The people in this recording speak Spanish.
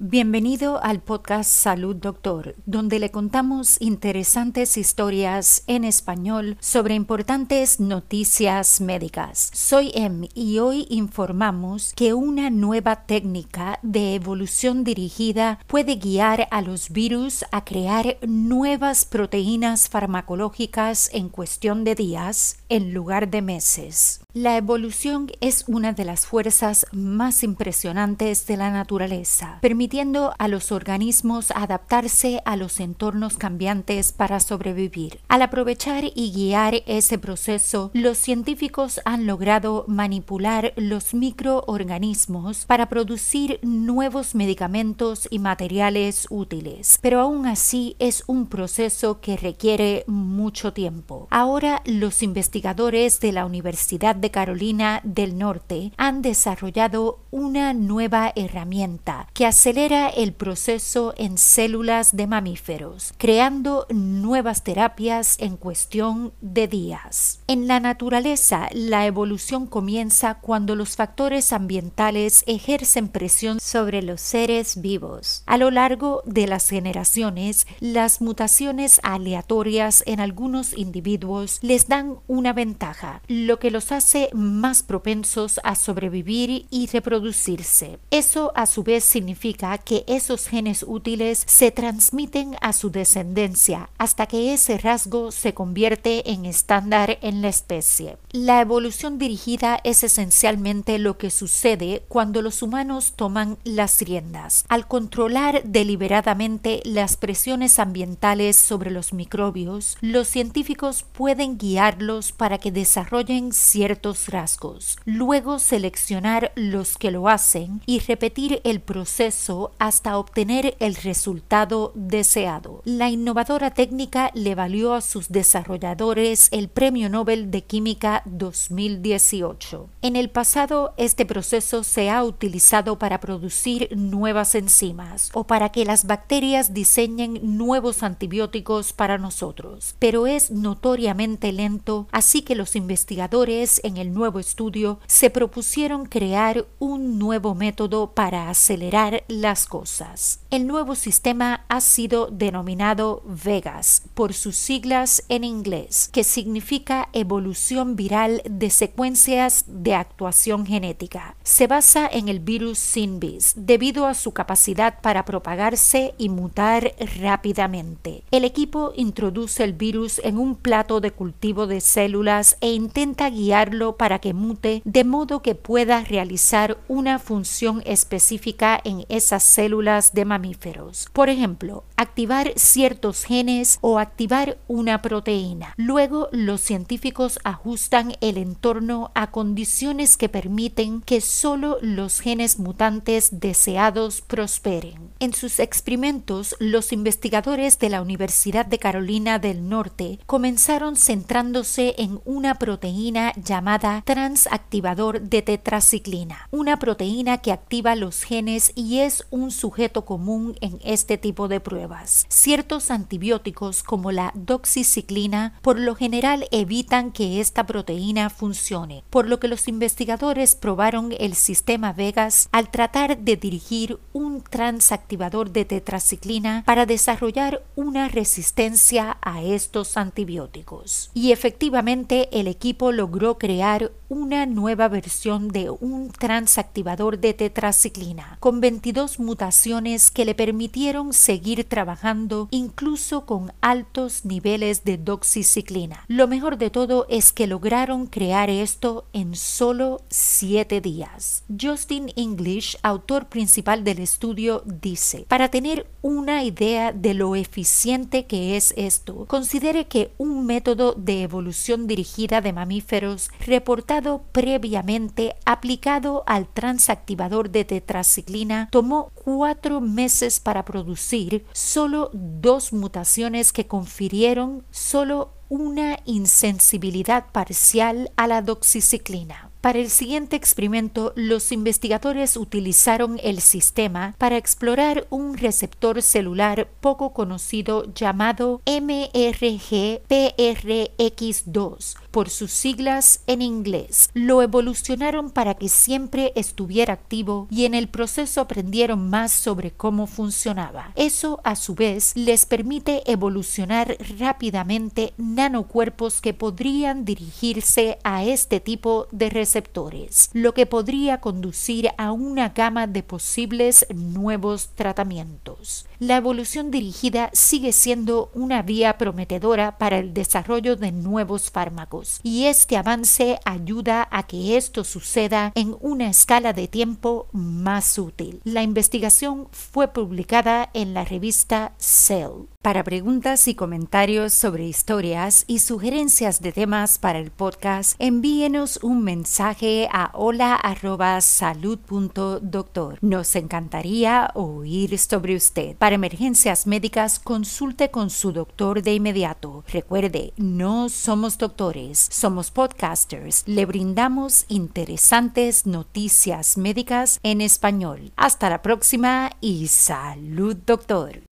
Bienvenido al podcast Salud Doctor, donde le contamos interesantes historias en español sobre importantes noticias médicas. Soy Em y hoy informamos que una nueva técnica de evolución dirigida puede guiar a los virus a crear nuevas proteínas farmacológicas en cuestión de días en lugar de meses. La evolución es una de las fuerzas más impresionantes de la naturaleza, permitiendo a los organismos adaptarse a los entornos cambiantes para sobrevivir. Al aprovechar y guiar ese proceso, los científicos han logrado manipular los microorganismos para producir nuevos medicamentos y materiales útiles. Pero aún así es un proceso que requiere mucho tiempo. Ahora los investigadores de la Universidad de Carolina del Norte han desarrollado una nueva herramienta que acelera el proceso en células de mamíferos, creando nuevas terapias en cuestión de días. En la naturaleza, la evolución comienza cuando los factores ambientales ejercen presión sobre los seres vivos. A lo largo de las generaciones, las mutaciones aleatorias en algunos individuos les dan una ventaja, lo que los hace más propensos a sobrevivir y reproducirse. Eso a su vez significa que esos genes útiles se transmiten a su descendencia hasta que ese rasgo se convierte en estándar en la especie. La evolución dirigida es esencialmente lo que sucede cuando los humanos toman las riendas. Al controlar deliberadamente las presiones ambientales sobre los microbios, los científicos pueden guiarlos para que desarrollen ciertos rasgos, luego seleccionar los que lo hacen y repetir el proceso hasta obtener el resultado deseado. La innovadora técnica le valió a sus desarrolladores el Premio Nobel de Química 2018. En el pasado, este proceso se ha utilizado para producir nuevas enzimas o para que las bacterias diseñen nuevos antibióticos para nosotros, pero es notoriamente lento, así que los investigadores en el nuevo estudio se propusieron crear un nuevo método para acelerar las cosas. El nuevo sistema ha sido denominado VEGAS por sus siglas en inglés, que significa evolución viral de secuencias de actuación genética. Se basa en el virus SINBIS debido a su capacidad para propagarse y mutar rápidamente. El equipo introduce el virus en un plato de cultivo de células e intenta guiarlo para que mute de modo que pueda realizar una función específica en esas células de mamíferos. Por ejemplo, activar ciertos genes o activar una proteína. Luego los científicos ajustan el entorno a condiciones que permiten que solo los genes mutantes deseados prosperen. En sus experimentos, los investigadores de la Universidad de Carolina del Norte comenzaron centrándose en una proteína llamada transactivador de tetraciclina, una proteína que activa los genes y es un sujeto común en este tipo de pruebas. Ciertos antibióticos como la doxiciclina por lo general evitan que esta proteína funcione, por lo que los investigadores probaron el sistema Vegas al tratar de dirigir un transactivador de tetraciclina para desarrollar una resistencia a estos antibióticos. Y efectivamente el equipo logró crear una nueva versión de un transactivador de tetraciclina, con 22 mutaciones que le permitieron seguir trabajando incluso con altos niveles de doxiciclina. Lo mejor de todo es que lograron crear esto en solo 7 días. Justin English, autor principal del estudio, dice, para tener una idea de lo eficiente que es esto, considere que un método de evolución dirigida de mamíferos reportado previamente aplicado al transactivador de tetraciclina tomó cuatro meses para producir solo dos mutaciones que confirieron solo una insensibilidad parcial a la doxiciclina. Para el siguiente experimento, los investigadores utilizaron el sistema para explorar un receptor celular poco conocido llamado MRGPRX2 por sus siglas en inglés. Lo evolucionaron para que siempre estuviera activo y en el proceso aprendieron más sobre cómo funcionaba. Eso a su vez les permite evolucionar rápidamente nanocuerpos que podrían dirigirse a este tipo de receptores, lo que podría conducir a una gama de posibles nuevos tratamientos. La evolución dirigida sigue siendo una vía prometedora para el desarrollo de nuevos fármacos y este avance ayuda a que esto suceda en una escala de tiempo más útil. La investigación fue publicada en la revista Cell. Para preguntas y comentarios sobre historias y sugerencias de temas para el podcast, envíenos un mensaje a hola@salud.doctor. Nos encantaría oír sobre usted. Para emergencias médicas, consulte con su doctor de inmediato. Recuerde, no somos doctores, somos podcasters. Le brindamos interesantes noticias médicas en español. Hasta la próxima y salud, doctor.